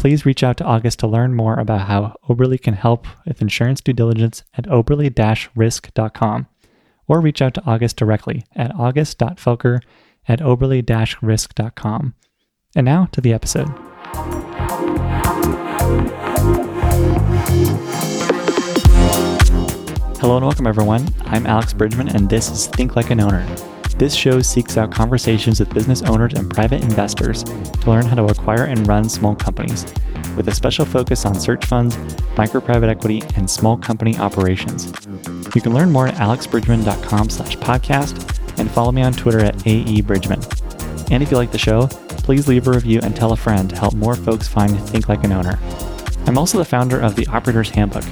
please reach out to August to learn more about how Oberly can help with insurance due diligence at oberly risk.com or reach out to August directly at august.felker at oberly risk.com. And now to the episode. Hello and welcome, everyone. I'm Alex Bridgman, and this is Think Like an Owner this show seeks out conversations with business owners and private investors to learn how to acquire and run small companies, with a special focus on search funds, micro private equity, and small company operations. You can learn more at alexbridgman.com slash podcast and follow me on Twitter at aebridgman. And if you like the show, please leave a review and tell a friend to help more folks find Think Like an Owner. I'm also the founder of the Operator's Handbook,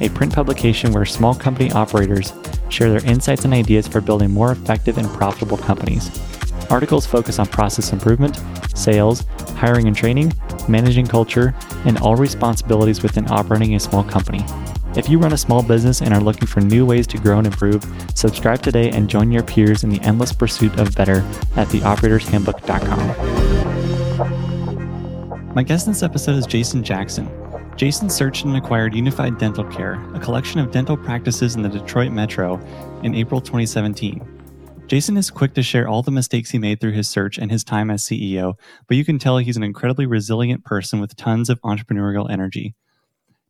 a print publication where small company operators share their insights and ideas for building more effective and profitable companies. Articles focus on process improvement, sales, hiring and training, managing culture, and all responsibilities within operating a small company. If you run a small business and are looking for new ways to grow and improve, subscribe today and join your peers in the endless pursuit of better at theoperatorshandbook.com. My guest in this episode is Jason Jackson. Jason searched and acquired Unified Dental Care, a collection of dental practices in the Detroit metro, in April 2017. Jason is quick to share all the mistakes he made through his search and his time as CEO, but you can tell he's an incredibly resilient person with tons of entrepreneurial energy.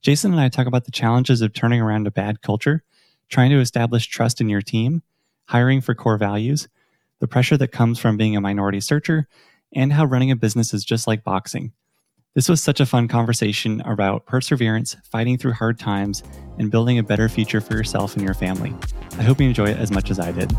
Jason and I talk about the challenges of turning around a bad culture, trying to establish trust in your team, hiring for core values, the pressure that comes from being a minority searcher, and how running a business is just like boxing. This was such a fun conversation about perseverance, fighting through hard times, and building a better future for yourself and your family. I hope you enjoy it as much as I did.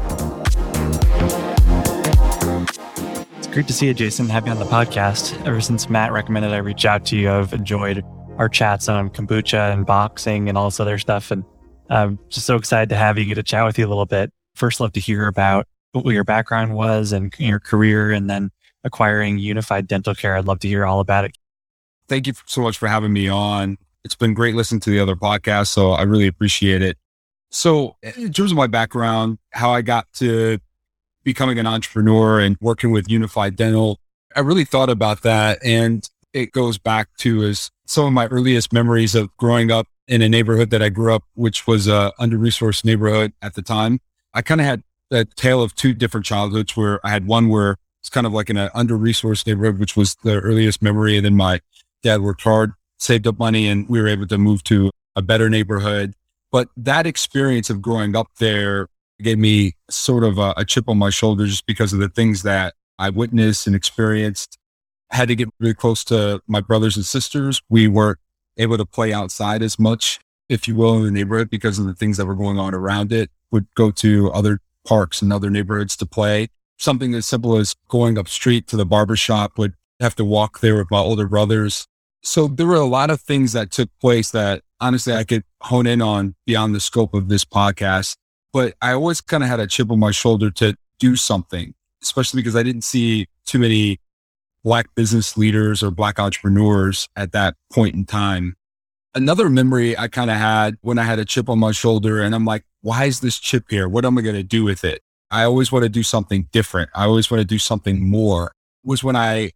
It's great to see you, Jason. You on the podcast. Ever since Matt recommended I reach out to you, I've enjoyed our chats on kombucha and boxing and all this other stuff. And I'm just so excited to have you get to chat with you a little bit. First, love to hear about what your background was and your career, and then acquiring unified dental care. I'd love to hear all about it thank you so much for having me on. It's been great listening to the other podcast. so I really appreciate it. So, eh, in terms of my background, how I got to becoming an entrepreneur and working with Unified Dental, I really thought about that. And it goes back to as some of my earliest memories of growing up in a neighborhood that I grew up, which was a under resourced neighborhood at the time. I kind of had a tale of two different childhoods where I had one where it's kind of like in an under resourced neighborhood, which was the earliest memory. And then my dad worked hard, saved up money, and we were able to move to a better neighborhood. But that experience of growing up there gave me sort of a, a chip on my shoulder just because of the things that I witnessed and experienced. I had to get really close to my brothers and sisters. We weren't able to play outside as much, if you will, in the neighborhood because of the things that were going on around it. Would go to other parks and other neighborhoods to play. something as simple as going up street to the barbershop would have to walk there with my older brothers. So there were a lot of things that took place that honestly I could hone in on beyond the scope of this podcast. But I always kind of had a chip on my shoulder to do something, especially because I didn't see too many black business leaders or black entrepreneurs at that point in time. Another memory I kind of had when I had a chip on my shoulder and I'm like, why is this chip here? What am I going to do with it? I always want to do something different. I always want to do something more was when I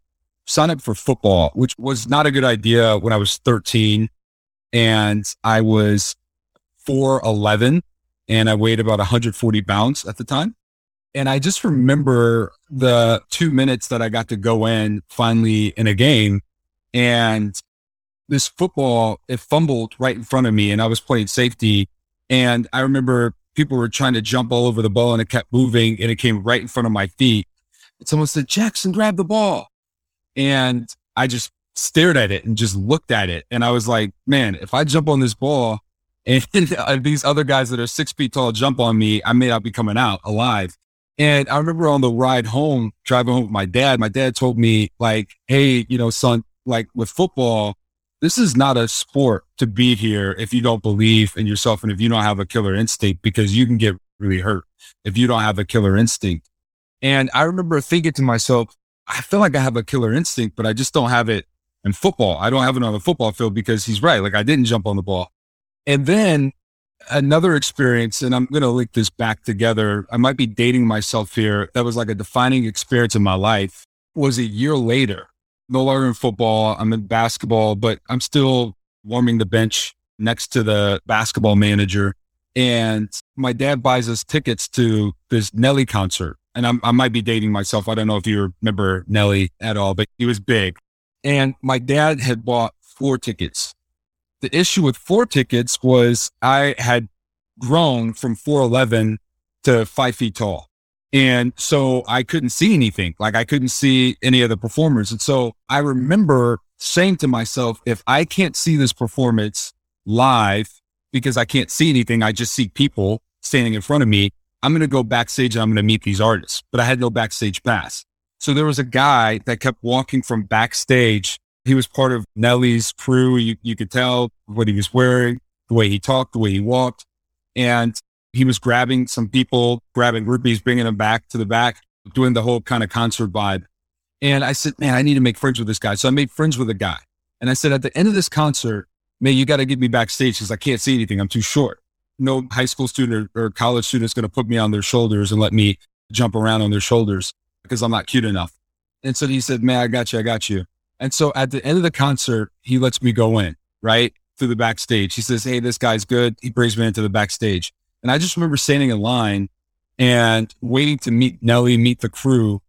signed up for football, which was not a good idea when I was 13 and I was 4'11 and I weighed about 140 pounds at the time. And I just remember the two minutes that I got to go in finally in a game and this football, it fumbled right in front of me and I was playing safety. And I remember people were trying to jump all over the ball and it kept moving and it came right in front of my feet. And someone said, Jackson, grab the ball. And I just stared at it and just looked at it. And I was like, man, if I jump on this ball and uh, these other guys that are six feet tall jump on me, I may not be coming out alive. And I remember on the ride home, driving home with my dad, my dad told me, like, hey, you know, son, like with football, this is not a sport to be here if you don't believe in yourself and if you don't have a killer instinct because you can get really hurt if you don't have a killer instinct. And I remember thinking to myself, I feel like I have a killer instinct, but I just don't have it in football. I don't have it on the football field because he's right. Like I didn't jump on the ball. And then another experience, and I'm going to link this back together. I might be dating myself here. That was like a defining experience in my life was a year later. No longer in football. I'm in basketball, but I'm still warming the bench next to the basketball manager. And my dad buys us tickets to this Nelly concert. And I'm, i might be dating myself. I don't know if you remember Nelly at all, but he was big. And my dad had bought four tickets the issue with four tickets was I had grown from 4'11 to five feet tall. And so I couldn't see anything. Like I couldn't see any of the performers. And so I remember saying to myself, if I can't see this performance live because I can't see anything, I just see people standing in front of me. I'm going to go backstage and I'm going to meet these artists, but I had no backstage pass. So there was a guy that kept walking from backstage he was part of Nelly's crew. You, you could tell what he was wearing, the way he talked, the way he walked. And he was grabbing some people, grabbing groupies, bringing them back to the back, doing the whole kind of concert vibe. And I said, man, I need to make friends with this guy. So I made friends with a guy. And I said, at the end of this concert, man, you got to get me backstage because I can't see anything. I'm too short. No high school student or, or college student is going to put me on their shoulders and let me jump around on their shoulders because I'm not cute enough. And so he said, man, I got you. I got you. And so at the end of the concert, he lets me go in, right? Through the backstage. He says, Hey, this guy's good. He brings me into the backstage. And I just remember standing in line and waiting to meet Nelly, meet the crew.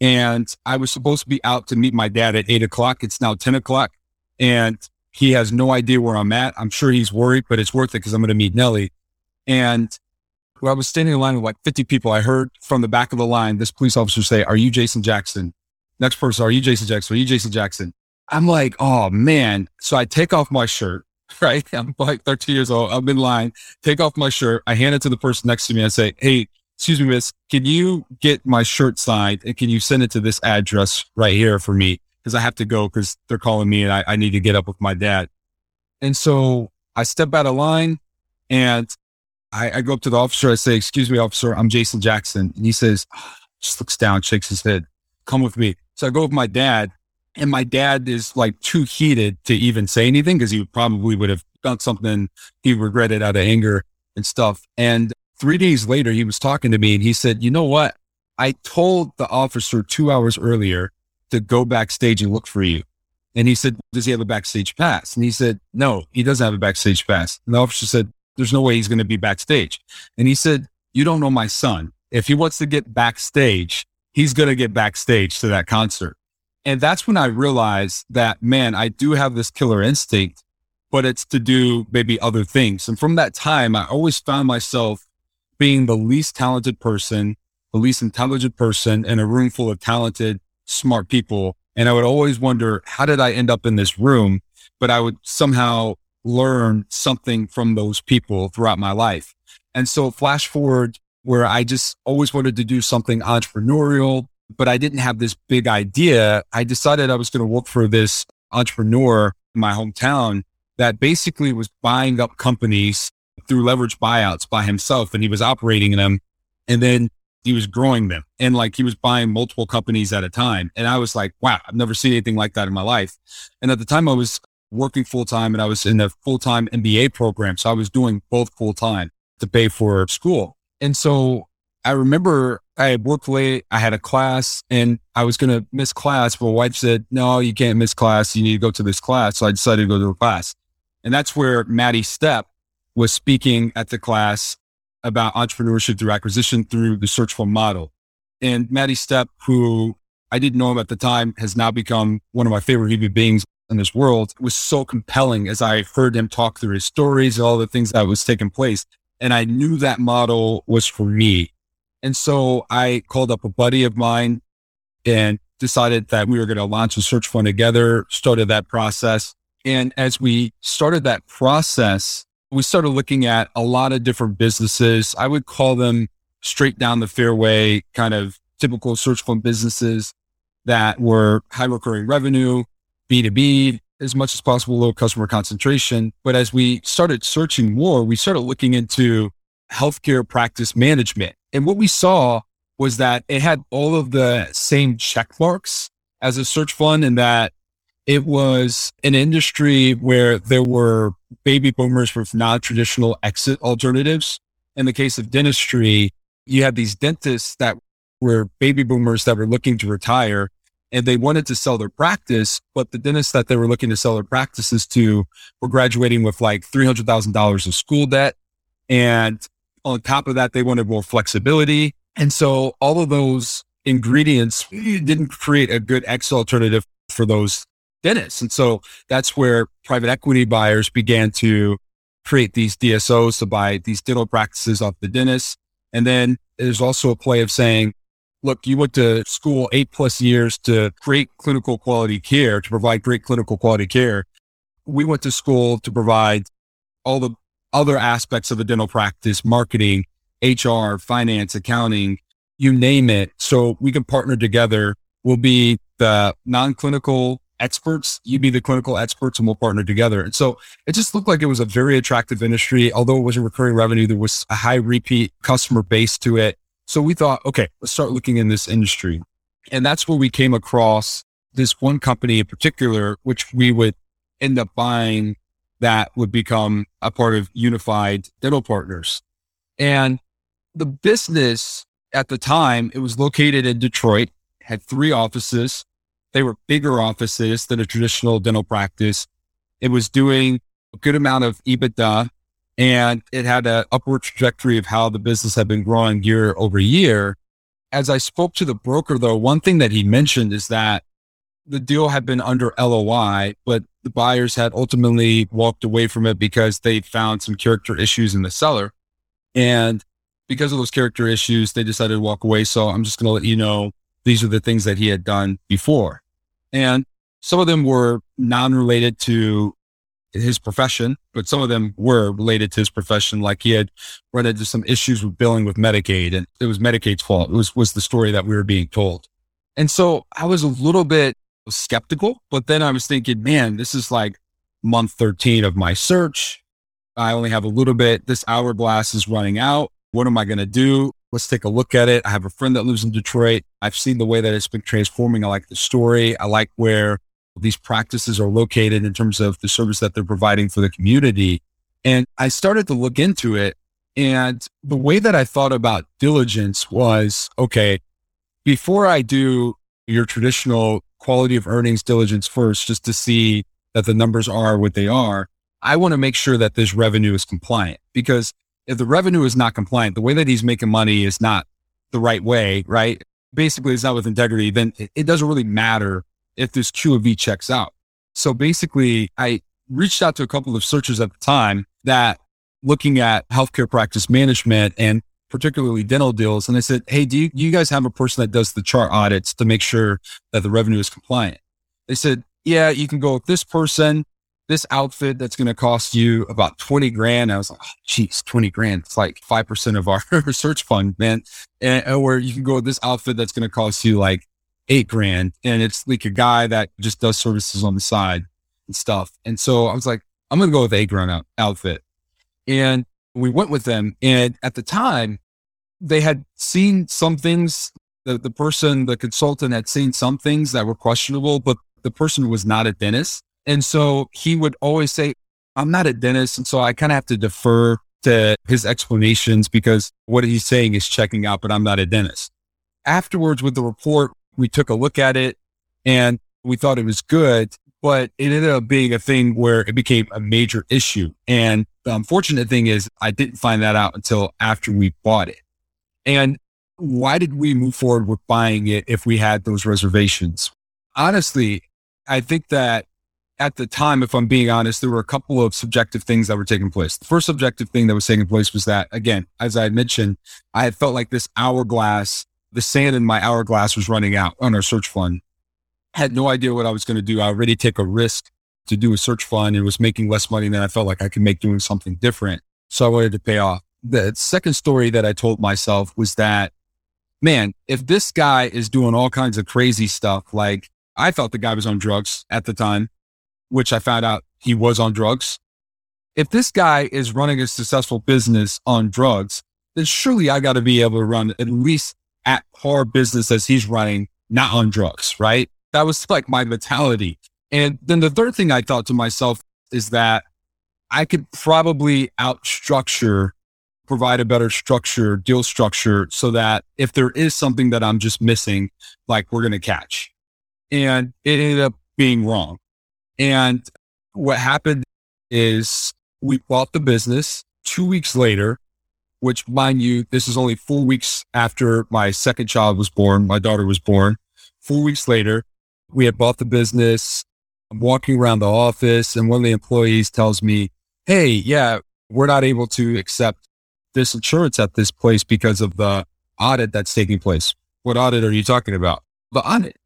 And I was supposed to be out to meet my dad at eight o'clock. It's now 10 o'clock and he has no idea where I'm at. I'm sure he's worried, but it's worth it because I'm going to meet Nelly. And I was standing in line with like 50 people, I heard from the back of the line, this police officer say, are you Jason Jackson? Next person, are you Jason Jackson? Are you Jason Jackson? I'm like, oh man. So I take off my shirt, right? I'm like 13 years old. I'm in line, take off my shirt. I hand it to the person next to me. I say, Hey, excuse me, miss, can you get my shirt signed and can you send it to this address right here for me? Cause I have to go because they're calling me and I, I need to get up with my dad. And so I step out of line and I, I, go up to the officer. I say, excuse me, officer, I'm Jason Jackson. And he says, just looks down, shakes his head, come with me. So I go with my dad, and my dad is like too heated to even say anything because he probably would have done something he regretted out of anger and stuff. And three days later, he was talking to me and he said, You know what? I told the officer two hours earlier to go backstage and look for you. And he said, Does he have a backstage pass? And he said, No, he doesn't have a backstage pass. And the officer said, There's no way he's going to be backstage. And he said, You don't know my son. If he wants to get backstage, he's going to get backstage to that concert. And that's when I realized that, man, I do have this killer instinct, but it's to do maybe other things. And from that time, I always found myself being the least talented person, the least intelligent person in a room full of talented, smart people. And I would always wonder, how did I end up in this room? But I would somehow learn something from those people throughout my life. And so flash forward where I just always wanted to do something entrepreneurial, but I didn't have this big idea. I decided I was going to work for this entrepreneur in my hometown that basically was buying up companies through leverage buyouts by himself and he was operating them. And then he was growing them and like he was buying multiple companies at a time. And I was like, wow, I've never seen anything like that in my life. And at the time I was working full time and I was in a full time MBA program. So I was doing both full time to pay for school. And so I remember I worked late. I had a class and I was going to miss class. But my wife said, no, you can't miss class. You need to go to this class. So I decided to go to a class. And that's where Maddie Stepp was speaking at the class about entrepreneurship through acquisition through the search fund model. And Maddie Stepp, who I didn't know him at the time, has now become one of my favorite human beings in this world, was so compelling as I heard him talk through his stories, all the things that was taking place. And I knew that model was for me. And so I called up a buddy of mine and decided that we were going to launch a search fund together, started that process. And as we started that process, we started looking at a lot of different businesses. I would call them straight down the fairway, kind of typical search fund businesses that were high recurring revenue, B2B, as much as possible, low customer concentration. But as we started searching more, we started looking into healthcare practice management. And what we saw was that it had all of the same check marks as a search fund and that it was an industry where there were baby boomers with non-traditional exit alternatives. In the case of dentistry, you had these dentists that were baby boomers that were looking to retire and they wanted to sell their practice, but the dentists that they were looking to sell their practices to were graduating with like $300,000 of school debt. And on top of that, they wanted more flexibility. And so all of those ingredients didn't create a good exit alternative for those dentists. And so that's where private equity buyers began to create these DSOs to buy these dental practices off the dentists. And then there's also a play of saying, look, you went to school eight plus years to create clinical quality care, to provide great clinical quality care. We went to school to provide all the other aspects of a dental practice, marketing, HR, finance, accounting, you name it. So we can partner together. We'll be the non-clinical experts. You be the clinical experts and we'll partner together. And so it just looked like it was a very attractive industry. Although it wasn't recurring revenue, there was a high repeat customer base to it. So we thought, okay, let's start looking in this industry. And that's where we came across this one company in particular, which we would end up buying that would become a part of unified dental partners. And the business at the time, it was located in Detroit, had three offices. They were bigger offices than a traditional dental practice. It was doing a good amount of EBITDA and it had an upward trajectory of how the business had been growing year over year. As I spoke to the broker, though, one thing that he mentioned is that the deal had been under LOI, but the buyers had ultimately walked away from it because they found some character issues in the seller. And because of those character issues, they decided to walk away. So I'm just going to let you know these are the things that he had done before. And some of them were non related to his profession, but some of them were related to his profession. Like he had run into some issues with billing with Medicaid and it was Medicaid's fault. It was, was the story that we were being told. And so I was a little bit skeptical, but then I was thinking, man, this is like month 13 of my search. I only have a little bit. This hourglass is running out. What am I going to do? Let's take a look at it. I have a friend that lives in Detroit. I've seen the way that it's been transforming. I like the story. I like where these practices are located in terms of the service that they're providing for the community. And I started to look into it. And the way that I thought about diligence was okay, before I do your traditional quality of earnings diligence first, just to see that the numbers are what they are, I want to make sure that this revenue is compliant because if the revenue is not compliant, the way that he's making money is not the right way, right? Basically, it's not with integrity, then it doesn't really matter if this Q of V checks out. So basically, I reached out to a couple of searchers at the time that looking at healthcare practice management and particularly dental deals. And I said, Hey, do you, you guys have a person that does the chart audits to make sure that the revenue is compliant? They said, yeah, you can go with this person. this outfit that's going to cost you about 20 grand. I was like, oh, geez, 20 grand. It's like 5% of our research fund, man. And, or you can go with this outfit that's going to cost you like eight grand. And it's like a guy that just does services on the side and stuff. And so I was like, I'm going to go with eight grand out- outfit. And we went with them. And at the time, they had seen some things. The, the person, the consultant had seen some things that were questionable, but the person was not a dentist. And so he would always say, I'm not a dentist. And so I kind of have to defer to his explanations because what he's saying is checking out, but I'm not a dentist. Afterwards, with the report, we took a look at it and we thought it was good, but it ended up being a thing where it became a major issue. And the unfortunate thing is, I didn't find that out until after we bought it. And why did we move forward with buying it if we had those reservations? Honestly, I think that at the time, if I'm being honest, there were a couple of subjective things that were taking place. The first subjective thing that was taking place was that, again, as I mentioned, I had felt like this hourglass, the sand in my hourglass was running out on our search fund. had no idea what I was going to do. I already take a risk to do a search fund and was making less money than I felt like I could make doing something different. So I wanted to pay off. The second story that I told myself was that, man, if this guy is doing all kinds of crazy stuff, like I thought the guy was on drugs at the time, which I found out he was on drugs. If this guy is running a successful business on drugs, then surely I got to be able to run at least at par business as he's running, not on drugs, right? That was like my mentality. And then the third thing I thought to myself is that I could probably outstructure, provide a better structure, deal structure so that if there is something that I'm just missing, like we're going to catch. And it ended up being wrong. And what happened is we bought the business two weeks later, which mind you, this is only four weeks after my second child was born. My daughter was born. Four weeks later, we had bought the business. I'm walking around the office and one of the employees tells me, Hey, yeah, we're not able to accept this insurance at this place because of the audit that's taking place. What audit are you talking about? The audit.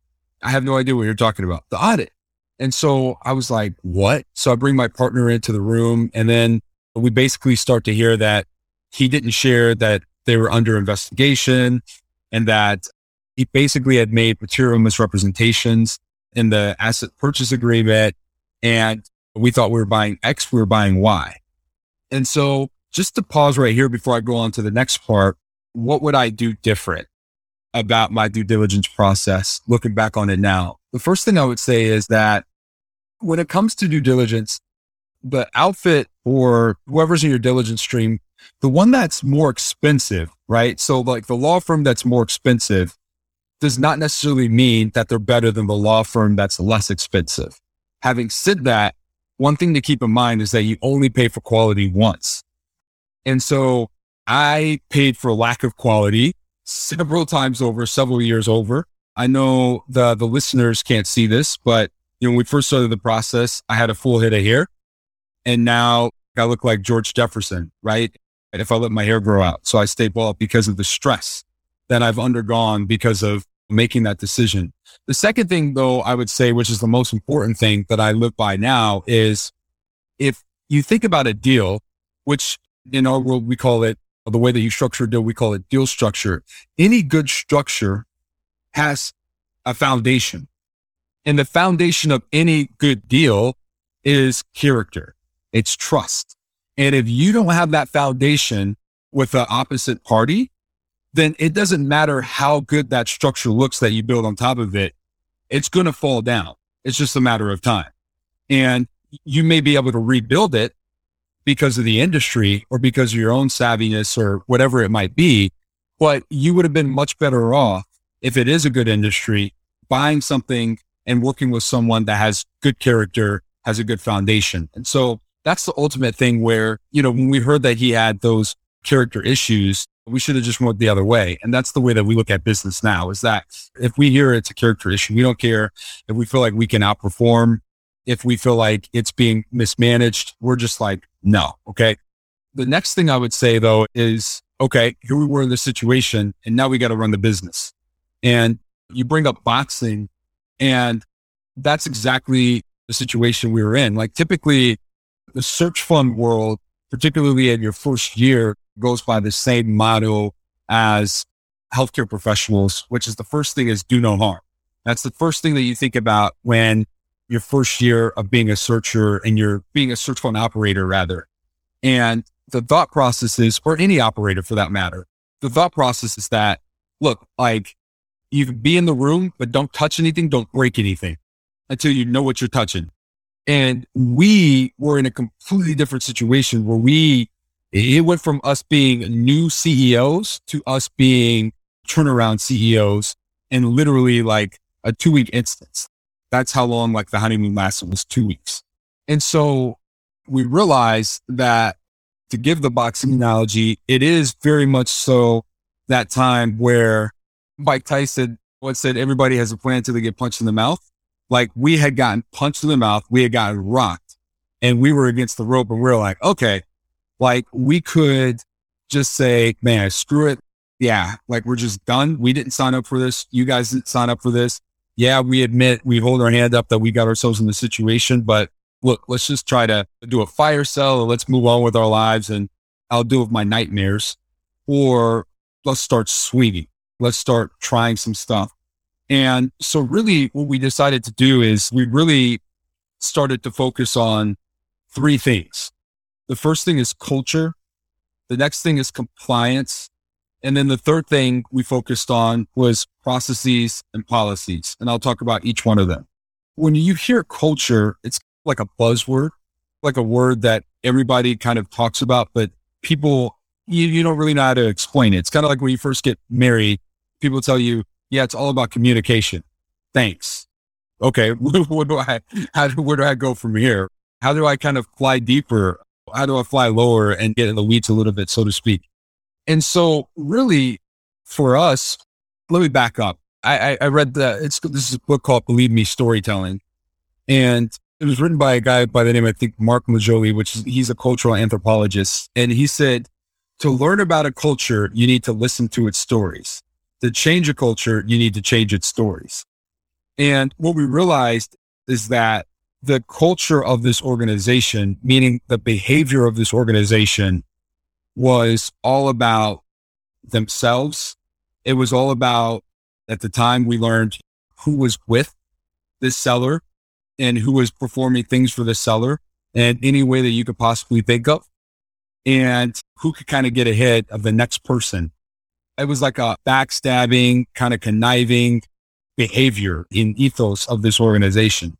I have no idea what you're talking about. The audit. And so I was like, what? So I bring my partner into the room and then we basically start to hear that he didn't share that they were under investigation and that he basically had made material misrepresentations in the asset purchase agreement. And we thought we were buying X, we were buying Y. And so just to pause right here before I go on to the next part, what would I do different about my due diligence process looking back on it now? The first thing I would say is that when it comes to due diligence, the outfit or whoever's in your diligence stream, the one that's more expensive, right? So like the law firm that's more expensive does not necessarily mean that they're better than the law firm that's less expensive. Having said that, one thing to keep in mind is that you only pay for quality once. And so I paid for lack of quality several times over, several years over. I know the the listeners can't see this, but you know, when we first started the process, I had a full head of hair, and now I look like George Jefferson, right? If I let my hair grow out, so I stay bald because of the stress that I've undergone because of making that decision. The second thing, though, I would say, which is the most important thing that I live by now, is if you think about a deal, which in our world we call it the way that you structure a deal, we call it deal structure. Any good structure has a foundation. And the foundation of any good deal is character. It's trust. And if you don't have that foundation with the opposite party, then it doesn't matter how good that structure looks that you build on top of it. It's going to fall down. It's just a matter of time. And you may be able to rebuild it because of the industry or because of your own savviness or whatever it might be. But you would have been much better off if it is a good industry, buying something and working with someone that has good character, has a good foundation. And so that's the ultimate thing where, you know, when we heard that he had those character issues, we should have just went the other way. And that's the way that we look at business now is that if we hear it's a character issue, we don't care if we feel like we can outperform. If we feel like it's being mismanaged, we're just like, no. Okay. The next thing I would say though is, okay, here we were in this situation and now we got to run the business. And you bring up boxing and that's exactly the situation we were in. Like typically the search fund world, particularly in your first year, goes by the same motto as healthcare professionals, which is the first thing is do no harm. That's the first thing that you think about when your first year of being a searcher and you're being a search fund operator rather. And the thought process is, or any operator for that matter, the thought process is that, look, like you can be in the room, but don't touch anything, don't break anything until you know what you're touching. And we were in a completely different situation where we, it went from us being new CEOs to us being turnaround CEOs in literally like a two week instance. That's how long like the honeymoon lasted was two weeks. And so we realized that to give the boxing analogy, it is very much so that time where Mike Tyson once said everybody has a plan until they get punched in the mouth. Like we had gotten punched in the mouth, we had gotten rocked and we were against the rope and we are like, okay, like we could just say, man, screw it. Yeah. Like we're just done. We didn't sign up for this. You guys didn't sign up for this. Yeah. We admit we hold our hand up that we got ourselves in the situation, but look, let's just try to do a fire cell or let's move on with our lives and I'll deal with my nightmares or let's start swinging. Let's start trying some stuff. And so really what we decided to do is we really started to focus on three things. The first thing is culture. The next thing is compliance. And then the third thing we focused on was processes and policies. And I'll talk about each one of them. When you hear culture, it's like a buzzword, like a word that everybody kind of talks about, but people, you, you don't really know how to explain it. It's kind of like when you first get married, people tell you, yeah, it's all about communication. Thanks. Okay. what do I, how do, where do I go from here? How do I kind of fly deeper? How do I fly lower and get in the weeds a little bit, so to speak? And so really for us, let me back up. I, I, I read that it's, this is a book called Believe Me Storytelling. And it was written by a guy by the name, I think, Mark Margolis, which is, he's a cultural anthropologist. And he said, to learn about a culture, you need to listen to its stories to change a culture, you need to change its stories. And what we realized is that the culture of this organization, meaning the behavior of this organization was all about themselves. It was all about, at the time we learned who was with this seller and who was performing things for the seller in any way that you could possibly think of and who could kind of get ahead of the next person it was like a backstabbing, kind of conniving behavior in ethos of this organization.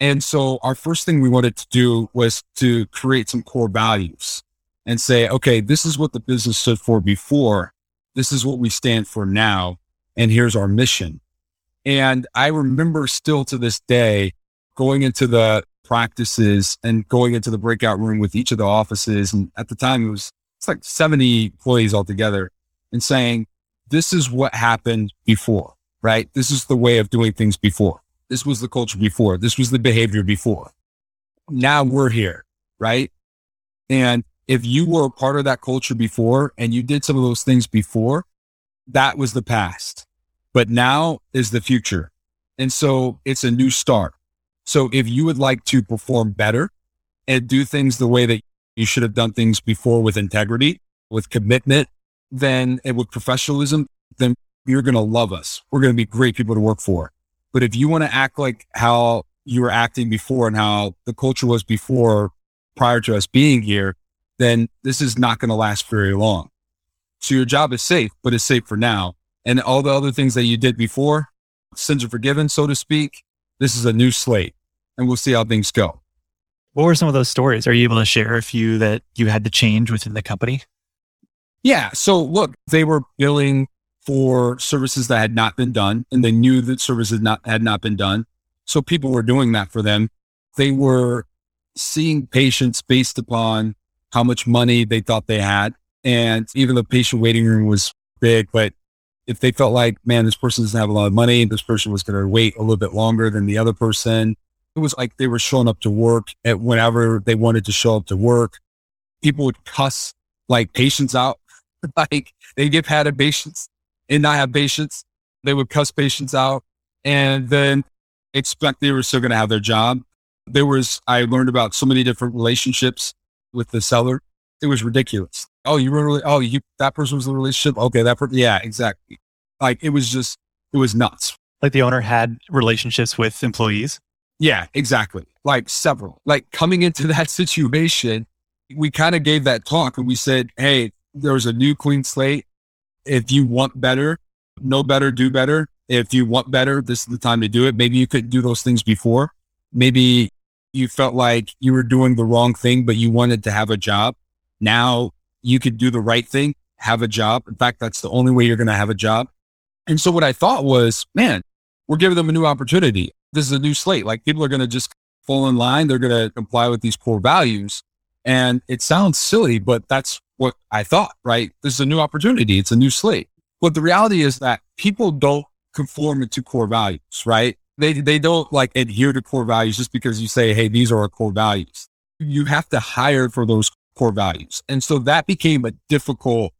And so our first thing we wanted to do was to create some core values and say, okay, this is what the business stood for before. This is what we stand for now. And here's our mission. And I remember still to this day going into the practices and going into the breakout room with each of the offices. And at the time it was, it's like 70 employees altogether and saying, this is what happened before, right? This is the way of doing things before. This was the culture before. This was the behavior before. Now we're here, right? And if you were a part of that culture before and you did some of those things before, that was the past. But now is the future. And so it's a new start. So if you would like to perform better and do things the way that you should have done things before with integrity, with commitment, then and eh, with professionalism, then you're going to love us. We're going to be great people to work for. But if you want to act like how you were acting before and how the culture was before prior to us being here, then this is not going to last very long. So your job is safe, but it's safe for now. And all the other things that you did before, sins are forgiven, so to speak. This is a new slate and we'll see how things go. What were some of those stories? Are you able to share a few that you had to change within the company? Yeah. So look, they were billing for services that had not been done and they knew that services not, had not been done. So people were doing that for them. They were seeing patients based upon how much money they thought they had. And even the patient waiting room was big, but if they felt like, man, this person doesn't have a lot of money, this person was going to wait a little bit longer than the other person. It was like they were showing up to work at whenever they wanted to show up to work. People would cuss like patients out like they give had patients and not have patients. They would cuss patients out and then expect they were still going to have their job. There was, I learned about so many different relationships with the seller. It was ridiculous. Oh, you were really, oh, you, that person was in the relationship. Okay. That person. Yeah, exactly. Like it was just, it was nuts. Like the owner had relationships with employees. Yeah, exactly. Like several. Like coming into that situation, we kind of gave that talk and we said, Hey, there's a new clean slate. If you want better, know better, do better. If you want better, this is the time to do it. Maybe you couldn't do those things before. Maybe you felt like you were doing the wrong thing, but you wanted to have a job. Now you could do the right thing, have a job. In fact, that's the only way you're going to have a job. And so what I thought was, man, we're giving them a new opportunity. This is a new slate. Like people are going to just fall in line. They're going to comply with these core values. And it sounds silly, but that's what I thought, right? This is a new opportunity. It's a new slate. But the reality is that people don't conform to core values, right? They, they don't like adhere to core values just because you say, Hey, these are our core values. You have to hire for those core values. And so that became a difficult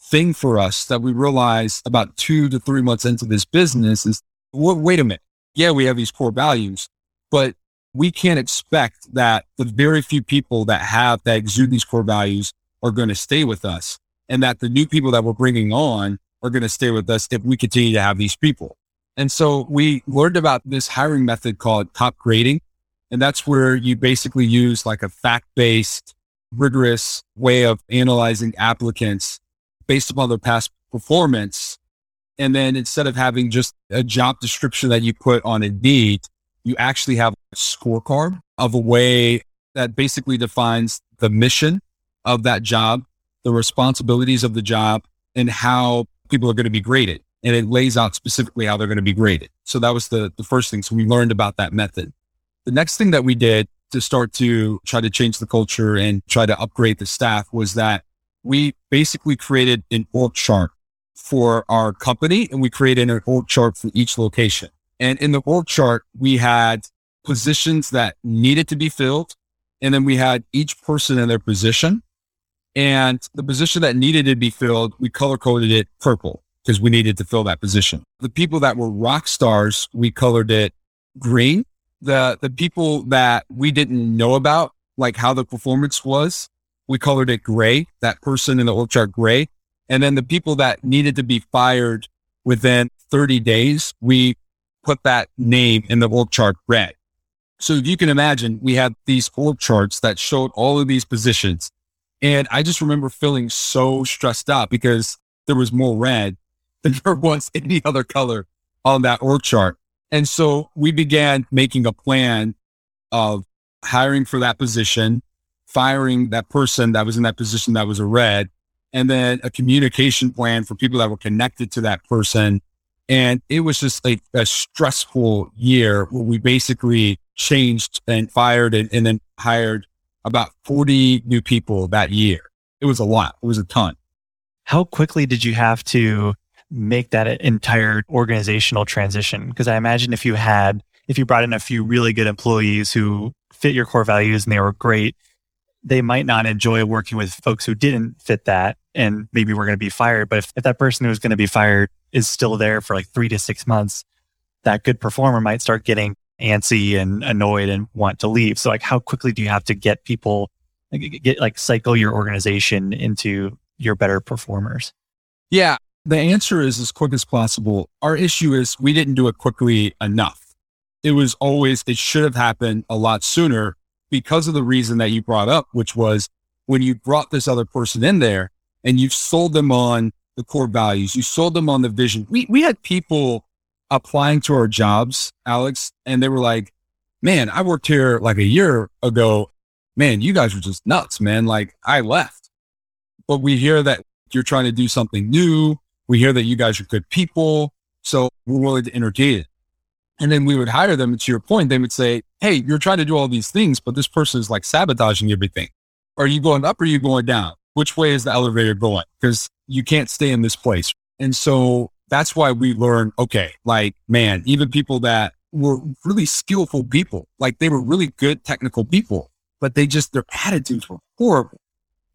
thing for us that we realized about two to three months into this business is, wait a minute. Yeah, we have these core values, but we can't expect that the very few people that have that exude these core values are going to stay with us and that the new people that we're bringing on are going to stay with us if we continue to have these people. And so we learned about this hiring method called top grading. And that's where you basically use like a fact based, rigorous way of analyzing applicants based upon their past performance. And then instead of having just a job description that you put on Indeed, you actually have a scorecard of a way that basically defines the mission of that job, the responsibilities of the job, and how people are going to be graded. And it lays out specifically how they're going to be graded. So that was the, the first thing. So we learned about that method. The next thing that we did to start to try to change the culture and try to upgrade the staff was that we basically created an org chart for our company and we created an org chart for each location. And in the org chart, we had positions that needed to be filled. And then we had each person in their position. And the position that needed to be filled, we color coded it purple because we needed to fill that position. The people that were rock stars, we colored it green. The, the people that we didn't know about, like how the performance was, we colored it gray, that person in the org chart gray. And then the people that needed to be fired within 30 days, we put that name in the org chart red. So if you can imagine, we had these org charts that showed all of these positions. And I just remember feeling so stressed out because there was more red than there was any other color on that org chart. And so we began making a plan of hiring for that position, firing that person that was in that position that was a red, and then a communication plan for people that were connected to that person and it was just like a stressful year where we basically changed and fired and, and then hired about 40 new people that year. It was a lot. It was a ton. How quickly did you have to make that entire organizational transition? Because I imagine if you had, if you brought in a few really good employees who fit your core values and they were great, they might not enjoy working with folks who didn't fit that and maybe we're going to be fired. But if, if that person who's going to be fired is still there for like three to six months, that good performer might start getting antsy and annoyed and want to leave. So like how quickly do you have to get people like get like cycle your organization into your better performers? Yeah, the answer is as quick as possible. Our issue is we didn't do it quickly enough. It was always, it should have happened a lot sooner because of the reason that you brought up, which was when you brought this other person in there and you've sold them on the core values. You sold them on the vision. We, we had people applying to our jobs, Alex, and they were like, man, I worked here like a year ago. Man, you guys were just nuts, man. Like I left, but we hear that you're trying to do something new. We hear that you guys are good people. So we're willing to entertain it. And then we would hire them. And to your point, they would say, Hey, you're trying to do all these things, but this person is like sabotaging everything. Are you going up or are you going down? Which way is the elevator going? Because you can't stay in this place. And so that's why we learned, okay, like, man, even people that were really skillful people, like they were really good technical people, but they just, their attitudes were horrible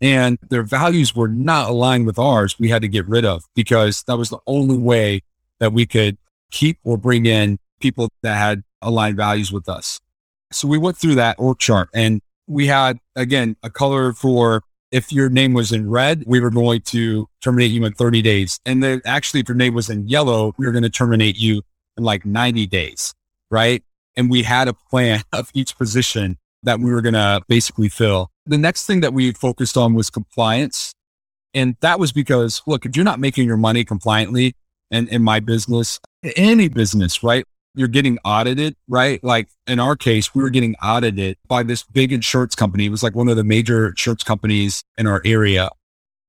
and their values were not aligned with ours. We had to get rid of because that was the only way that we could keep or bring in people that had aligned values with us. So we went through that org chart and we had, again, a color for if your name was in red, we were going to terminate you in 30 days. And then actually, if your name was in yellow, we were going to terminate you in like 90 days. Right. And we had a plan of each position that we were going to basically fill. The next thing that we focused on was compliance. And that was because, look, if you're not making your money compliantly and in my business, any business, right? You're getting audited, right? Like in our case, we were getting audited by this big insurance company. It was like one of the major insurance companies in our area.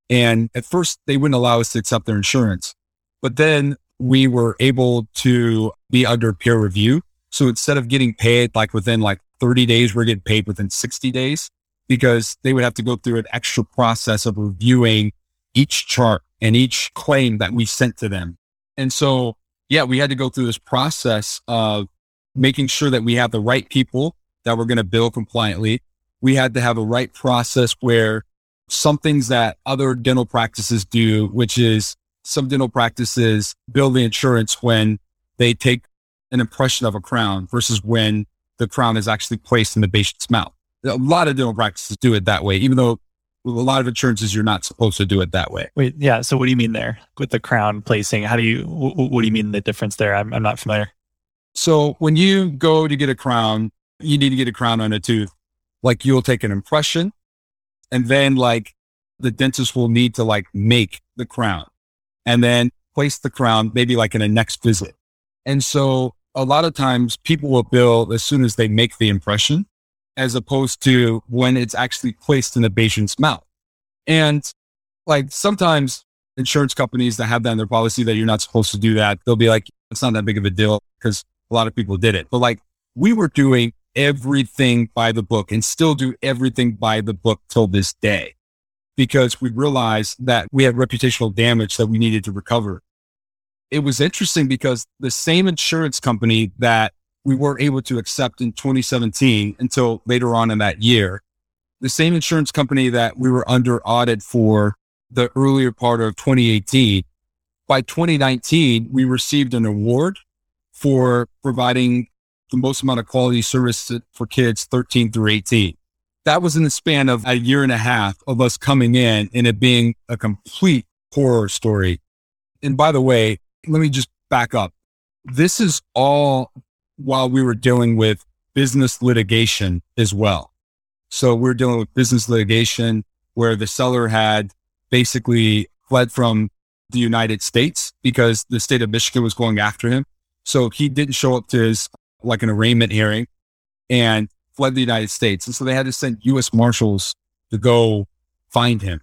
And at first they wouldn't allow us to accept their insurance, but then we were able to be under peer review. So instead of getting paid like within like 30 days, we're getting paid within 60 days because they would have to go through an extra process of reviewing each chart and each claim that we sent to them. And so, yeah, we had to go through this process of making sure that we have the right people that we're going to bill compliantly. We had to have a right process where some things that other dental practices do, which is some dental practices bill the insurance when they take an impression of a crown versus when the crown is actually placed in the patient's mouth. A lot of dental practices do it that way, even though a lot of insurances, you're not supposed to do it that way. Wait, yeah. So what do you mean there with the crown placing? How do you, what, what do you mean the difference there? I'm, I'm not familiar. So when you go to get a crown, you need to get a crown on a tooth. Like you'll take an impression and then like the dentist will need to like make the crown and then place the crown maybe like in a next visit. And so a lot of times people will bill as soon as they make the impression, as opposed to when it's actually placed in the patient's mouth. And like sometimes insurance companies that have that in their policy that you're not supposed to do that, they'll be like, it's not that big of a deal because a lot of people did it. But like we were doing everything by the book and still do everything by the book till this day because we realized that we had reputational damage that we needed to recover it was interesting because the same insurance company that we weren't able to accept in 2017 until later on in that year, the same insurance company that we were under audit for the earlier part of 2018, by 2019, we received an award for providing the most amount of quality service for kids 13 through 18. That was in the span of a year and a half of us coming in and it being a complete horror story. And by the way, let me just back up. This is all while we were dealing with business litigation as well. So we're dealing with business litigation where the seller had basically fled from the United States because the state of Michigan was going after him. So he didn't show up to his like an arraignment hearing and fled the United States. And so they had to send US Marshals to go find him.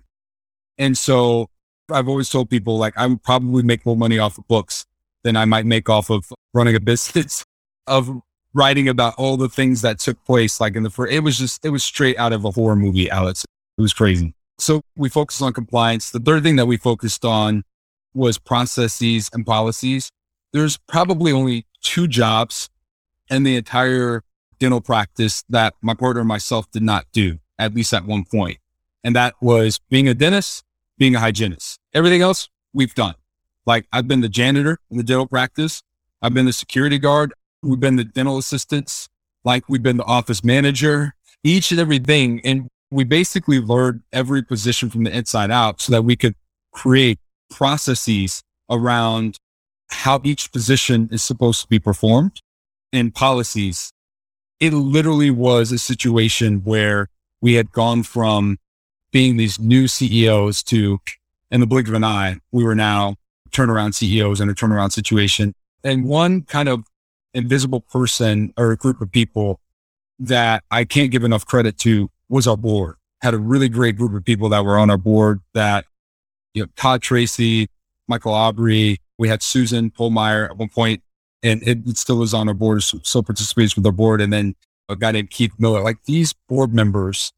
And so I've always told people like I would probably make more money off of books than I might make off of running a business of writing about all the things that took place. Like in the first, it was just, it was straight out of a horror movie, Alex. It was crazy. So we focused on compliance. The third thing that we focused on was processes and policies. There's probably only two jobs in the entire dental practice that my partner and myself did not do, at least at one point. And that was being a dentist being a hygienist. Everything else we've done. Like I've been the janitor in the dental practice. I've been the security guard. We've been the dental assistants. Like we've been the office manager, each and everything. And we basically learned every position from the inside out so that we could create processes around how each position is supposed to be performed and policies. It literally was a situation where we had gone from being these new CEOs to, in the blink of an eye, we were now turnaround CEOs in a turnaround situation. And one kind of invisible person or a group of people that I can't give enough credit to was our board. Had a really great group of people that were on our board that, you know, Todd Tracy, Michael Aubrey, we had Susan Polmeyer at one point, and it, it still was on our board, still participates with our board. And then a guy named Keith Miller. Like these board members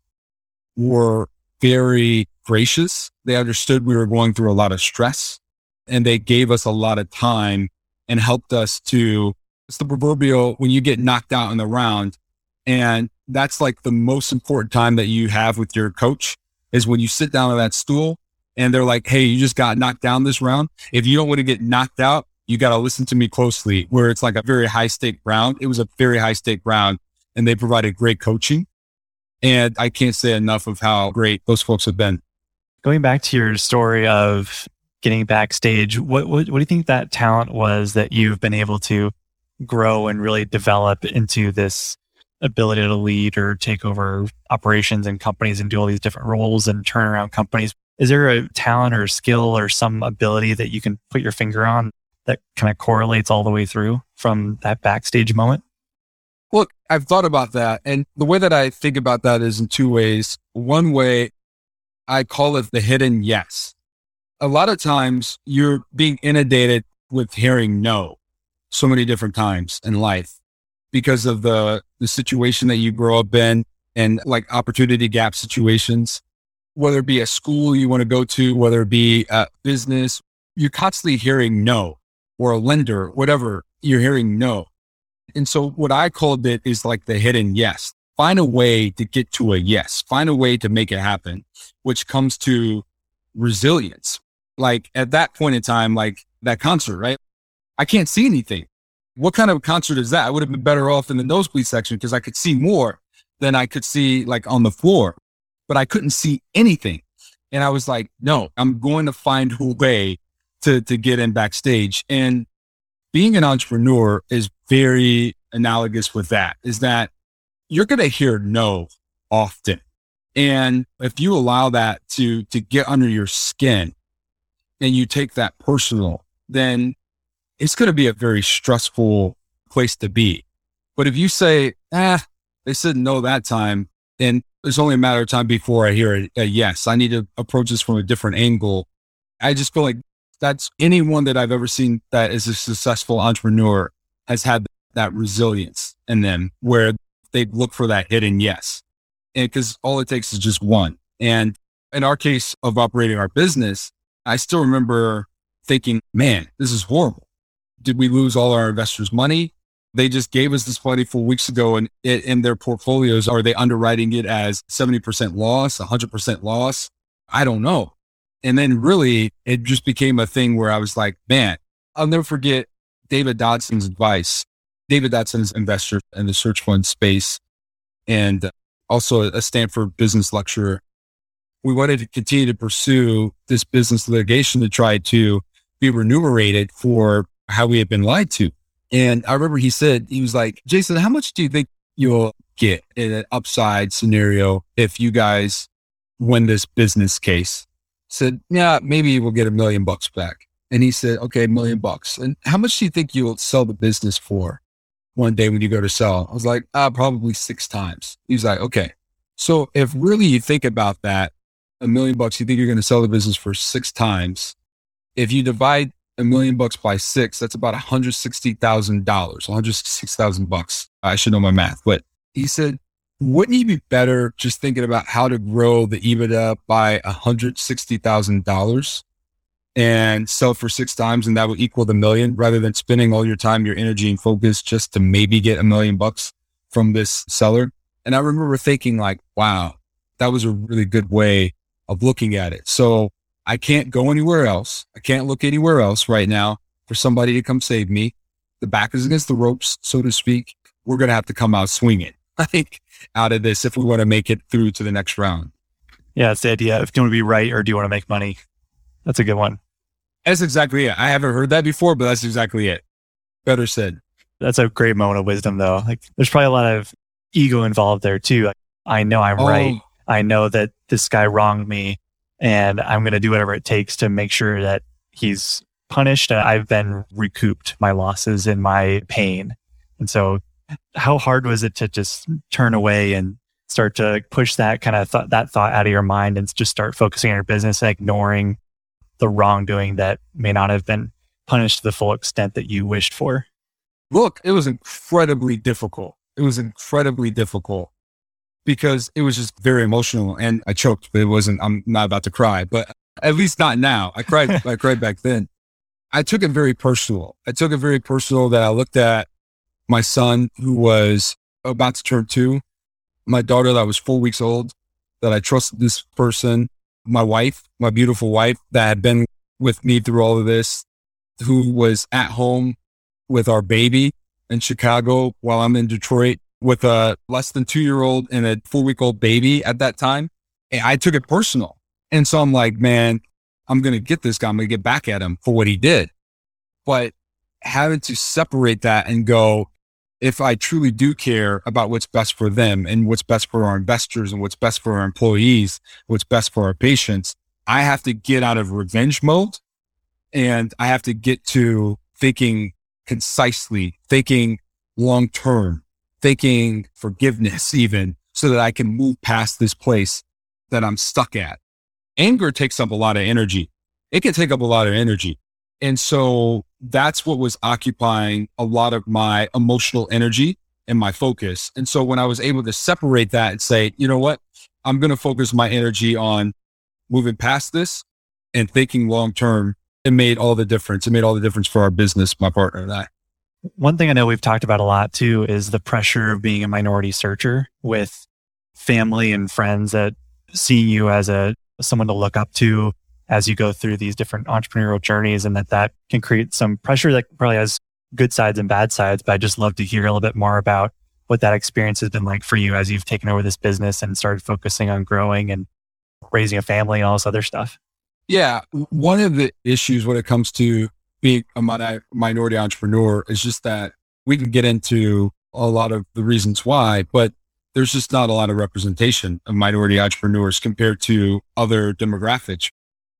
were very gracious. They understood we were going through a lot of stress and they gave us a lot of time and helped us to, it's the proverbial when you get knocked out in the round. And that's like the most important time that you have with your coach is when you sit down on that stool and they're like, Hey, you just got knocked down this round. If you don't want to get knocked out, you got to listen to me closely where it's like a very high stake round. It was a very high stake round and they provided great coaching. And I can't say enough of how great those folks have been. Going back to your story of getting backstage, what, what, what do you think that talent was that you've been able to grow and really develop into this ability to lead or take over operations and companies and do all these different roles and turn around companies? Is there a talent or skill or some ability that you can put your finger on that kind of correlates all the way through from that backstage moment? Look, I've thought about that. And the way that I think about that is in two ways. One way, I call it the hidden yes. A lot of times you're being inundated with hearing no so many different times in life because of the, the situation that you grow up in and like opportunity gap situations, whether it be a school you want to go to, whether it be a business, you're constantly hearing no or a lender, whatever, you're hearing no. And so what I called it is like the hidden yes. Find a way to get to a yes. Find a way to make it happen, which comes to resilience. Like at that point in time, like that concert, right? I can't see anything. What kind of concert is that? I would have been better off in the nosebleed section because I could see more than I could see like on the floor, but I couldn't see anything. And I was like, no, I'm going to find a way to, to get in backstage. And being an entrepreneur is very analogous with that is that you're going to hear no often. And if you allow that to, to get under your skin and you take that personal, then it's going to be a very stressful place to be. But if you say, ah, they said no that time, then it's only a matter of time before I hear a, a yes. I need to approach this from a different angle. I just feel like that's anyone that I've ever seen that is a successful entrepreneur has had that resilience in them where they look for that hidden yes. And because all it takes is just one. And in our case of operating our business, I still remember thinking, man, this is horrible. Did we lose all our investors' money? They just gave us this money four weeks ago and in their portfolios, are they underwriting it as 70% loss, 100% loss? I don't know. And then really it just became a thing where I was like, man, I'll never forget David Dodson's advice. David Dodson is an investor in the search fund space and also a Stanford business lecturer. We wanted to continue to pursue this business litigation to try to be remunerated for how we had been lied to. And I remember he said, he was like, Jason, how much do you think you'll get in an upside scenario if you guys win this business case? said, yeah, maybe we'll get a million bucks back. And he said, okay, a million bucks. And how much do you think you'll sell the business for one day when you go to sell? I was like, ah, probably six times. He was like, okay. So if really you think about that, a million bucks, you think you're going to sell the business for six times. If you divide a million bucks by six, that's about $160,000, 160,000 bucks. I should know my math, but he said, wouldn't you be better just thinking about how to grow the EBITDA by $160,000 and sell for six times and that would equal the million rather than spending all your time, your energy and focus just to maybe get a million bucks from this seller? And I remember thinking like, wow, that was a really good way of looking at it. So I can't go anywhere else. I can't look anywhere else right now for somebody to come save me. The back is against the ropes, so to speak. We're going to have to come out swinging. I think out of this if we want to make it through to the next round. Yeah, it's the idea. If you want to be right or do you want to make money? That's a good one. That's exactly it. I haven't heard that before, but that's exactly it. Better said. That's a great moment of wisdom, though. Like, there's probably a lot of ego involved there too. Like, I know I'm oh. right. I know that this guy wronged me, and I'm going to do whatever it takes to make sure that he's punished. And I've been recouped my losses and my pain. And so how hard was it to just turn away and start to push that kind of th- that thought out of your mind and just start focusing on your business and ignoring the wrongdoing that may not have been punished to the full extent that you wished for? Look, it was incredibly difficult. It was incredibly difficult because it was just very emotional and I choked, but it wasn't, I'm not about to cry, but at least not now. I cried, I cried back then. I took it very personal. I took it very personal that I looked at my son who was about to turn two, my daughter that was four weeks old, that I trusted this person, my wife, my beautiful wife that had been with me through all of this, who was at home with our baby in Chicago while I'm in Detroit with a less than two year old and a four week old baby at that time. And I took it personal. And so I'm like, man, I'm going to get this guy. I'm going to get back at him for what he did. But having to separate that and go, if I truly do care about what's best for them and what's best for our investors and what's best for our employees, what's best for our patients, I have to get out of revenge mode and I have to get to thinking concisely, thinking long term, thinking forgiveness, even so that I can move past this place that I'm stuck at. Anger takes up a lot of energy. It can take up a lot of energy. And so that's what was occupying a lot of my emotional energy and my focus. And so when I was able to separate that and say, you know what, I'm going to focus my energy on moving past this and thinking long term, it made all the difference. It made all the difference for our business, my partner and I. One thing I know we've talked about a lot too is the pressure of being a minority searcher with family and friends that seeing you as a someone to look up to as you go through these different entrepreneurial journeys and that that can create some pressure that probably has good sides and bad sides. But I just love to hear a little bit more about what that experience has been like for you as you've taken over this business and started focusing on growing and raising a family and all this other stuff. Yeah. One of the issues when it comes to being a minority entrepreneur is just that we can get into a lot of the reasons why, but there's just not a lot of representation of minority entrepreneurs compared to other demographics.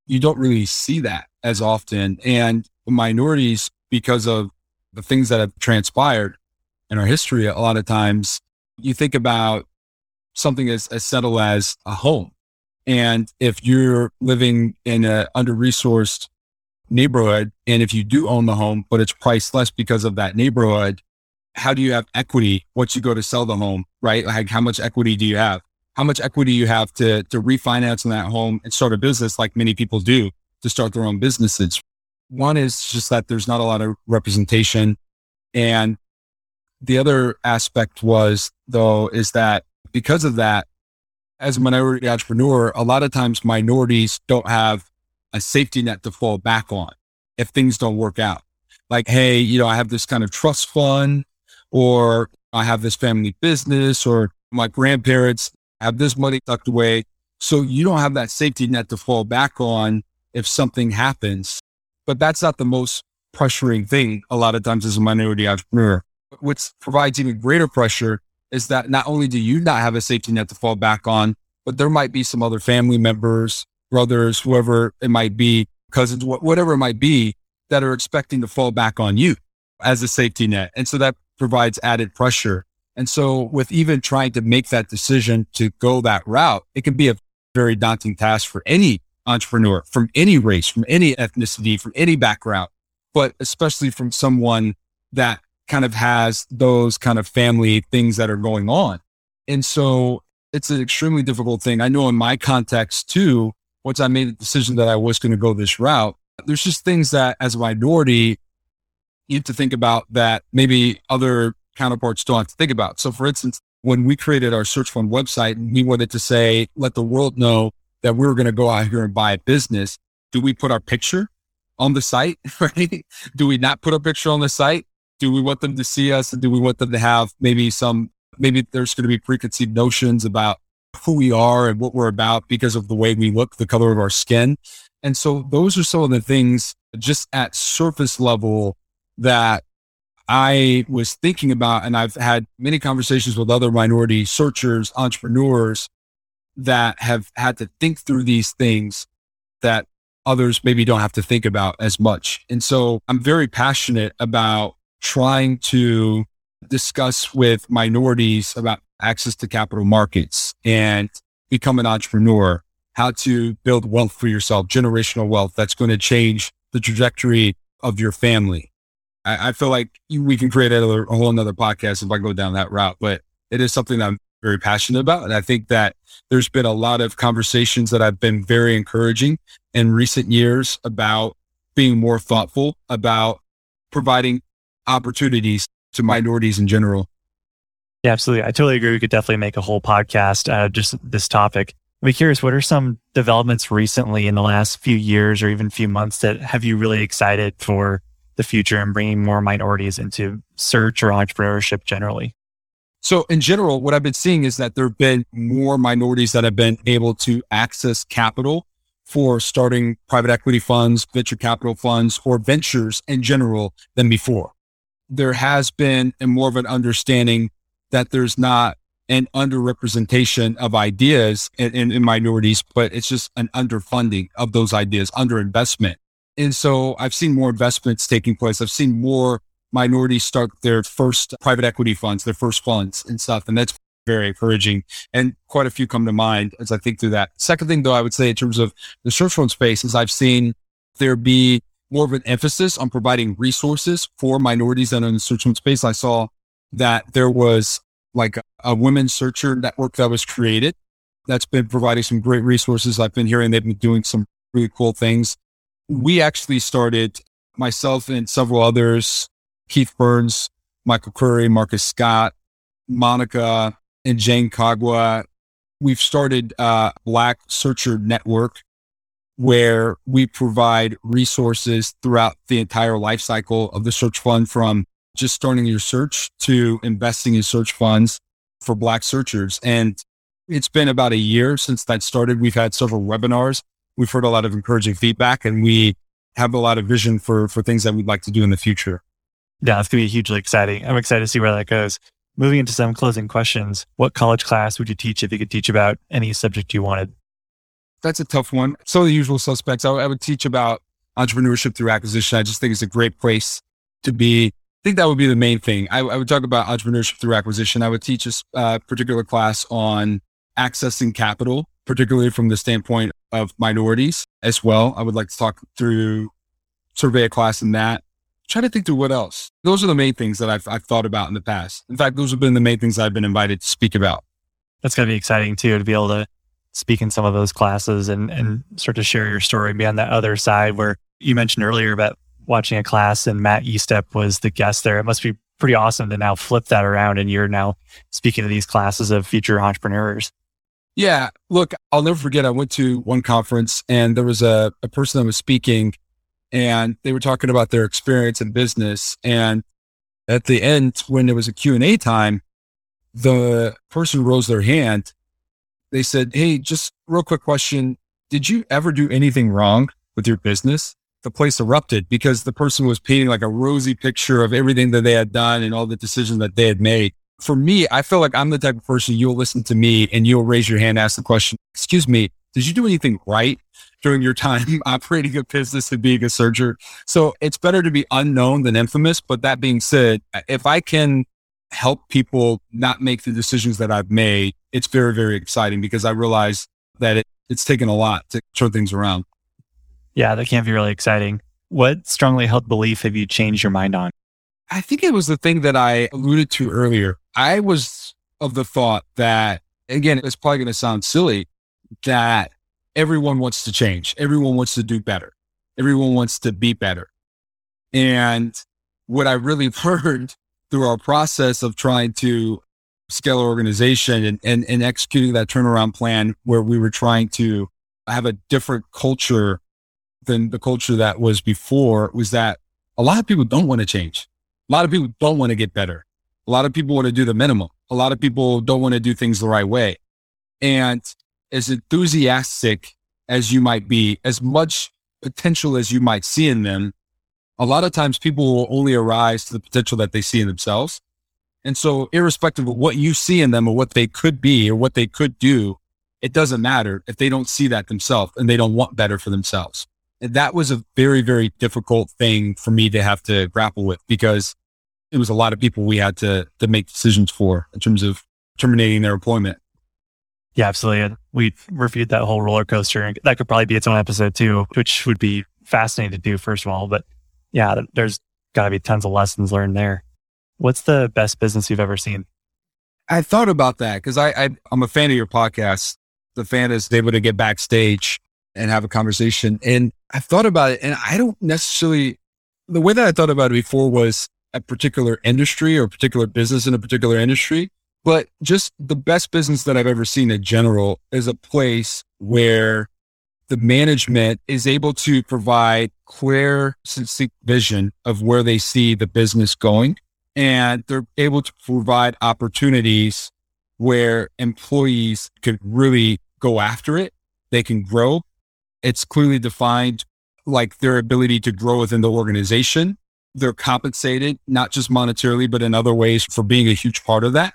You don't really see that as often. And minorities, because of the things that have transpired in our history, a lot of times you think about something as, as subtle as a home. And if you're living in an under resourced neighborhood, and if you do own the home, but it's priced less because of that neighborhood, how do you have equity once you go to sell the home, right? Like how much equity do you have? How much equity you have to, to refinance in that home and start a business like many people do to start their own businesses? One is just that there's not a lot of representation. And the other aspect was though, is that because of that, as a minority entrepreneur, a lot of times minorities don't have a safety net to fall back on if things don't work out. Like, hey, you know, I have this kind of trust fund, or I have this family business, or my grandparents have this money tucked away. So you don't have that safety net to fall back on if something happens. But that's not the most pressuring thing a lot of times as a minority entrepreneur. What provides even greater pressure is that not only do you not have a safety net to fall back on, but there might be some other family members, brothers, whoever it might be, cousins, whatever it might be that are expecting to fall back on you as a safety net. And so that provides added pressure. And so with even trying to make that decision to go that route, it can be a very daunting task for any entrepreneur from any race, from any ethnicity, from any background, but especially from someone that kind of has those kind of family things that are going on. And so it's an extremely difficult thing. I know in my context too, once I made the decision that I was going to go this route, there's just things that as a minority, you have to think about that maybe other counterparts don't have to think about. So for instance, when we created our search fund website and we wanted to say, let the world know that we were going to go out here and buy a business, do we put our picture on the site? Right? Do we not put a picture on the site? do we want them to see us and do we want them to have maybe some maybe there's going to be preconceived notions about who we are and what we're about because of the way we look the color of our skin and so those are some of the things just at surface level that I was thinking about, and I've had many conversations with other minority searchers, entrepreneurs that have had to think through these things that others maybe don't have to think about as much. And so I'm very passionate about trying to discuss with minorities about access to capital markets and become an entrepreneur, how to build wealth for yourself, generational wealth that's going to change the trajectory of your family. I, I feel like we can create a, a whole another podcast if I go down that route, but it is something I'm very passionate about. And I think that there's been a lot of conversations that I've been very encouraging in recent years about being more thoughtful about providing opportunities to minorities in general. Yeah, absolutely. I totally agree. We could definitely make a whole podcast uh, just this topic. I'm curious, what are some developments recently in the last few years or even few months that have you really excited for the future and bringing more minorities into search or entrepreneurship generally? So in general, what I've been seeing is that there have been more minorities that have been able to access capital for starting private equity funds, venture capital funds, or ventures in general than before. There has been a more of an understanding that there's not an underrepresentation of ideas in, in, in minorities, but it's just an underfunding of those ideas, underinvestment. And so I've seen more investments taking place. I've seen more minorities start their first private equity funds, their first funds and stuff. And that's very encouraging. And quite a few come to mind as I think through that. Second thing, though, I would say in terms of the search fund space is I've seen there be more of an emphasis on providing resources for minorities that are in the search fund space. I saw that there was like a, women's searcher network that was created that's been providing some great resources. I've been hearing they've been doing some really cool things. We actually started myself and several others, Keith Burns, Michael Curry, Marcus Scott, Monica, and Jane Kagwa. We've started a Black Searcher Network where we provide resources throughout the entire life cycle of the search fund from just starting your search to investing in search funds for Black searchers. And it's been about a year since that started. We've had several webinars. We've heard a lot of encouraging feedback and we have a lot of vision for, for things that we'd like to do in the future. Yeah, it's going to be hugely exciting. I'm excited to see where that goes. Moving into some closing questions, what college class would you teach if you could teach about any subject you wanted? That's a tough one. So the usual suspects, I, I would teach about entrepreneurship through acquisition. I just think it's a great place to be. I think that would be the main thing. I, I would talk about entrepreneurship through acquisition. I would teach a uh, particular class on accessing capital, particularly from the standpoint of minorities as well. I would like to talk through survey a class in that try to think through what else. Those are the main things that I've, I've thought about in the past. In fact, those have been the main things I've been invited to speak about. That's going to be exciting too, to be able to speak in some of those classes and, and start to share your story, and be on that other side where you mentioned earlier about watching a class and Matt Estep was the guest there. It must be pretty awesome to now flip that around and you're now speaking to these classes of future entrepreneurs. Yeah. Look, I'll never forget. I went to one conference and there was a, a person that was speaking and they were talking about their experience in business. And at the end, when there was a Q&A time, the person rose their hand. They said, Hey, just real quick question. Did you ever do anything wrong with your business? The place erupted because the person was painting like a rosy picture of everything that they had done and all the decisions that they had made. For me, I feel like I'm the type of person you'll listen to me and you'll raise your hand, ask the question, excuse me, did you do anything right during your time operating a business and being a surgeon? So it's better to be unknown than infamous. But that being said, if I can help people not make the decisions that I've made, it's very, very exciting because I realize that it, it's taken a lot to turn things around. Yeah, that can be really exciting. What strongly held belief have you changed your mind on? I think it was the thing that I alluded to earlier. I was of the thought that, again, it's probably going to sound silly, that everyone wants to change. Everyone wants to do better. Everyone wants to be better. And what I really learned through our process of trying to scale our organization and, and, and executing that turnaround plan where we were trying to have a different culture than the culture that was before was that a lot of people don't want to change. A lot of people don't want to get better. A lot of people want to do the minimum. A lot of people don't want to do things the right way. And as enthusiastic as you might be, as much potential as you might see in them, a lot of times people will only arise to the potential that they see in themselves. And so, irrespective of what you see in them or what they could be or what they could do, it doesn't matter if they don't see that themselves and they don't want better for themselves. That was a very, very difficult thing for me to have to grapple with because it was a lot of people we had to, to make decisions for in terms of terminating their employment. Yeah, absolutely. We reviewed that whole roller coaster and that could probably be its own episode too, which would be fascinating to do first of all. But yeah, there's gotta be tons of lessons learned there. What's the best business you've ever seen? I thought about that because I, I am a fan of your podcast. The fan is able to get backstage and have a conversation. And I thought about it and I don't necessarily the way that I thought about it before was a particular industry or a particular business in a particular industry. But just the best business that I've ever seen in general is a place where the management is able to provide clear, succinct vision of where they see the business going and they're able to provide opportunities where employees could really go after it. They can grow. It's clearly defined like their ability to grow within the organization. They're compensated, not just monetarily, but in other ways for being a huge part of that.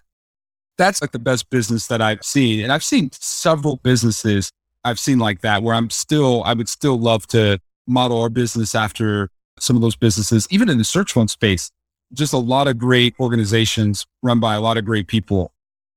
That's like the best business that I've seen. And I've seen several businesses I've seen like that where I'm still, I would still love to model our business after some of those businesses, even in the search fund space. Just a lot of great organizations run by a lot of great people.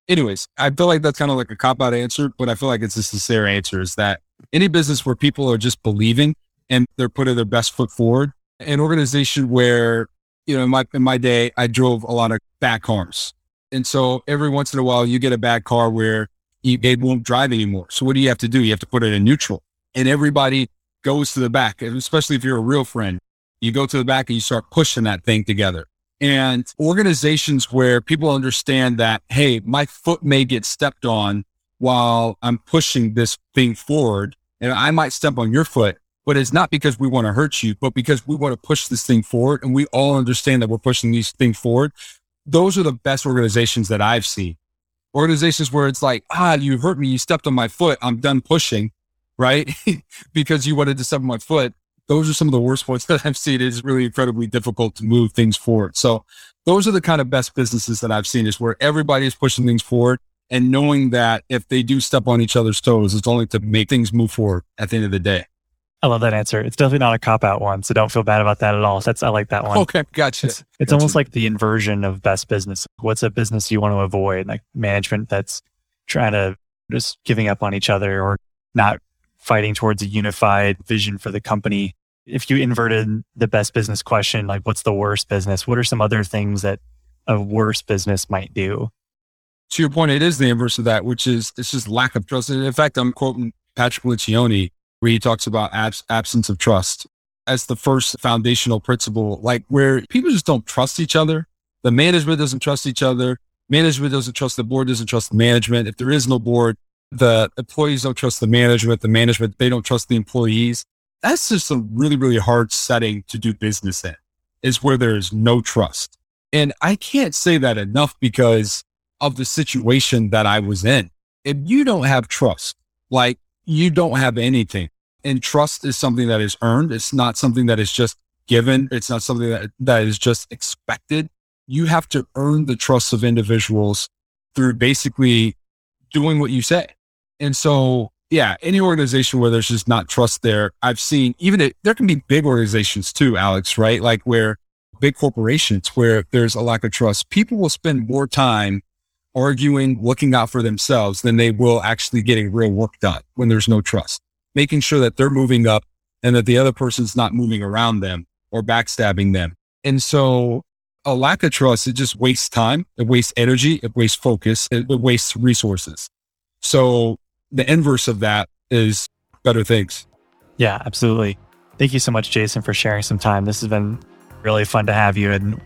Anyways, I feel like that's kind of like a cop out answer, but I feel like it's a sincere answer is that any business where people are just believing and they're putting their best foot forward, an organization where, you know, in my, in my day, I drove a lot of bad cars. And so every once in a while you get a bad car where you, it won't drive anymore. So what do you have to do? You have to put it in neutral and everybody goes to the back, especially if you're a real friend. You go to the back and you start pushing that thing together. And organizations where people understand that, hey, my foot may get stepped on while I'm pushing this thing forward, and I might step on your foot, but it's not because we want to hurt you, but because we want to push this thing forward. And we all understand that we're pushing these things forward. Those are the best organizations that I've seen. Organizations where it's like, ah, you hurt me, you stepped on my foot, I'm done pushing right? because you wanted to step on my foot. Those are some of the worst points that I've seen. It's really incredibly difficult to move things forward. So those are the kind of best businesses that I've seen is where everybody is pushing things forward and knowing that if they do step on each other's toes, it's only to make things move forward at the end of the day. I love that answer. It's definitely not a cop out one, so don't feel bad about that at all. That's I like that one. Okay, gotcha. It's, it's gotcha. almost like the inversion of best business. What's a business you want to avoid? Like management that's trying to just giving up on each other or not fighting towards a unified vision for the company. If you inverted the best business question, like what's the worst business? What are some other things that a worse business might do? To your point, it is the inverse of that, which is it's just lack of trust. And in fact, I'm quoting Patrick Lencioni, where he talks about abs- absence of trust as the first foundational principle, like where people just don't trust each other. The management doesn't trust each other. Management doesn't trust the board, doesn't trust management. If there is no board, the employees don't trust the management, the management, they don't trust the employees. That's just a really, really hard setting to do business in is where there's no trust. And I can't say that enough because of the situation that I was in. If you don't have trust, like you don't have anything and trust is something that is earned. It's not something that is just given. It's not something that, that is just expected. You have to earn the trust of individuals through basically doing what you say. And so, yeah, any organization where there's just not trust there, I've seen even it, there can be big organizations too, Alex, right? Like where big corporations where there's a lack of trust, people will spend more time arguing, looking out for themselves than they will actually getting real work done when there's no trust, making sure that they're moving up and that the other person's not moving around them or backstabbing them. And so a lack of trust, it just wastes time. It wastes energy. It wastes focus. It, it wastes resources. So the inverse of that is better things. Yeah, absolutely. Thank you so much, Jason, for sharing some time. This has been really fun to have you. And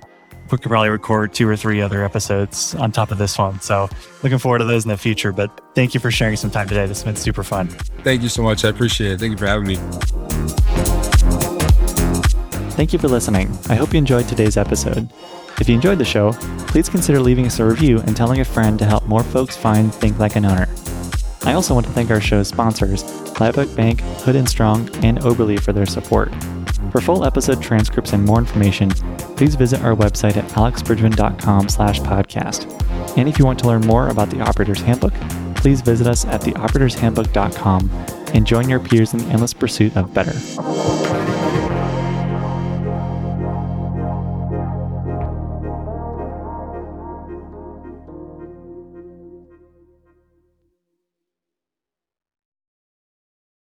we could probably record two or three other episodes on top of this one. So looking forward to those in the future. But thank you for sharing some time today. This has been super fun. Thank you so much. I appreciate it. Thank you for having me. Thank you for listening. I hope you enjoyed today's episode. If you enjoyed the show, please consider leaving us a review and telling a friend to help more folks find Think Like an Owner. I also want to thank our show's sponsors, Oak Bank, Hood and Strong, and Oberly for their support. For full episode transcripts and more information, please visit our website at alexbridgman.com slash podcast. And if you want to learn more about the Operator's Handbook, please visit us at theoperatorshandbook.com and join your peers in the endless pursuit of better.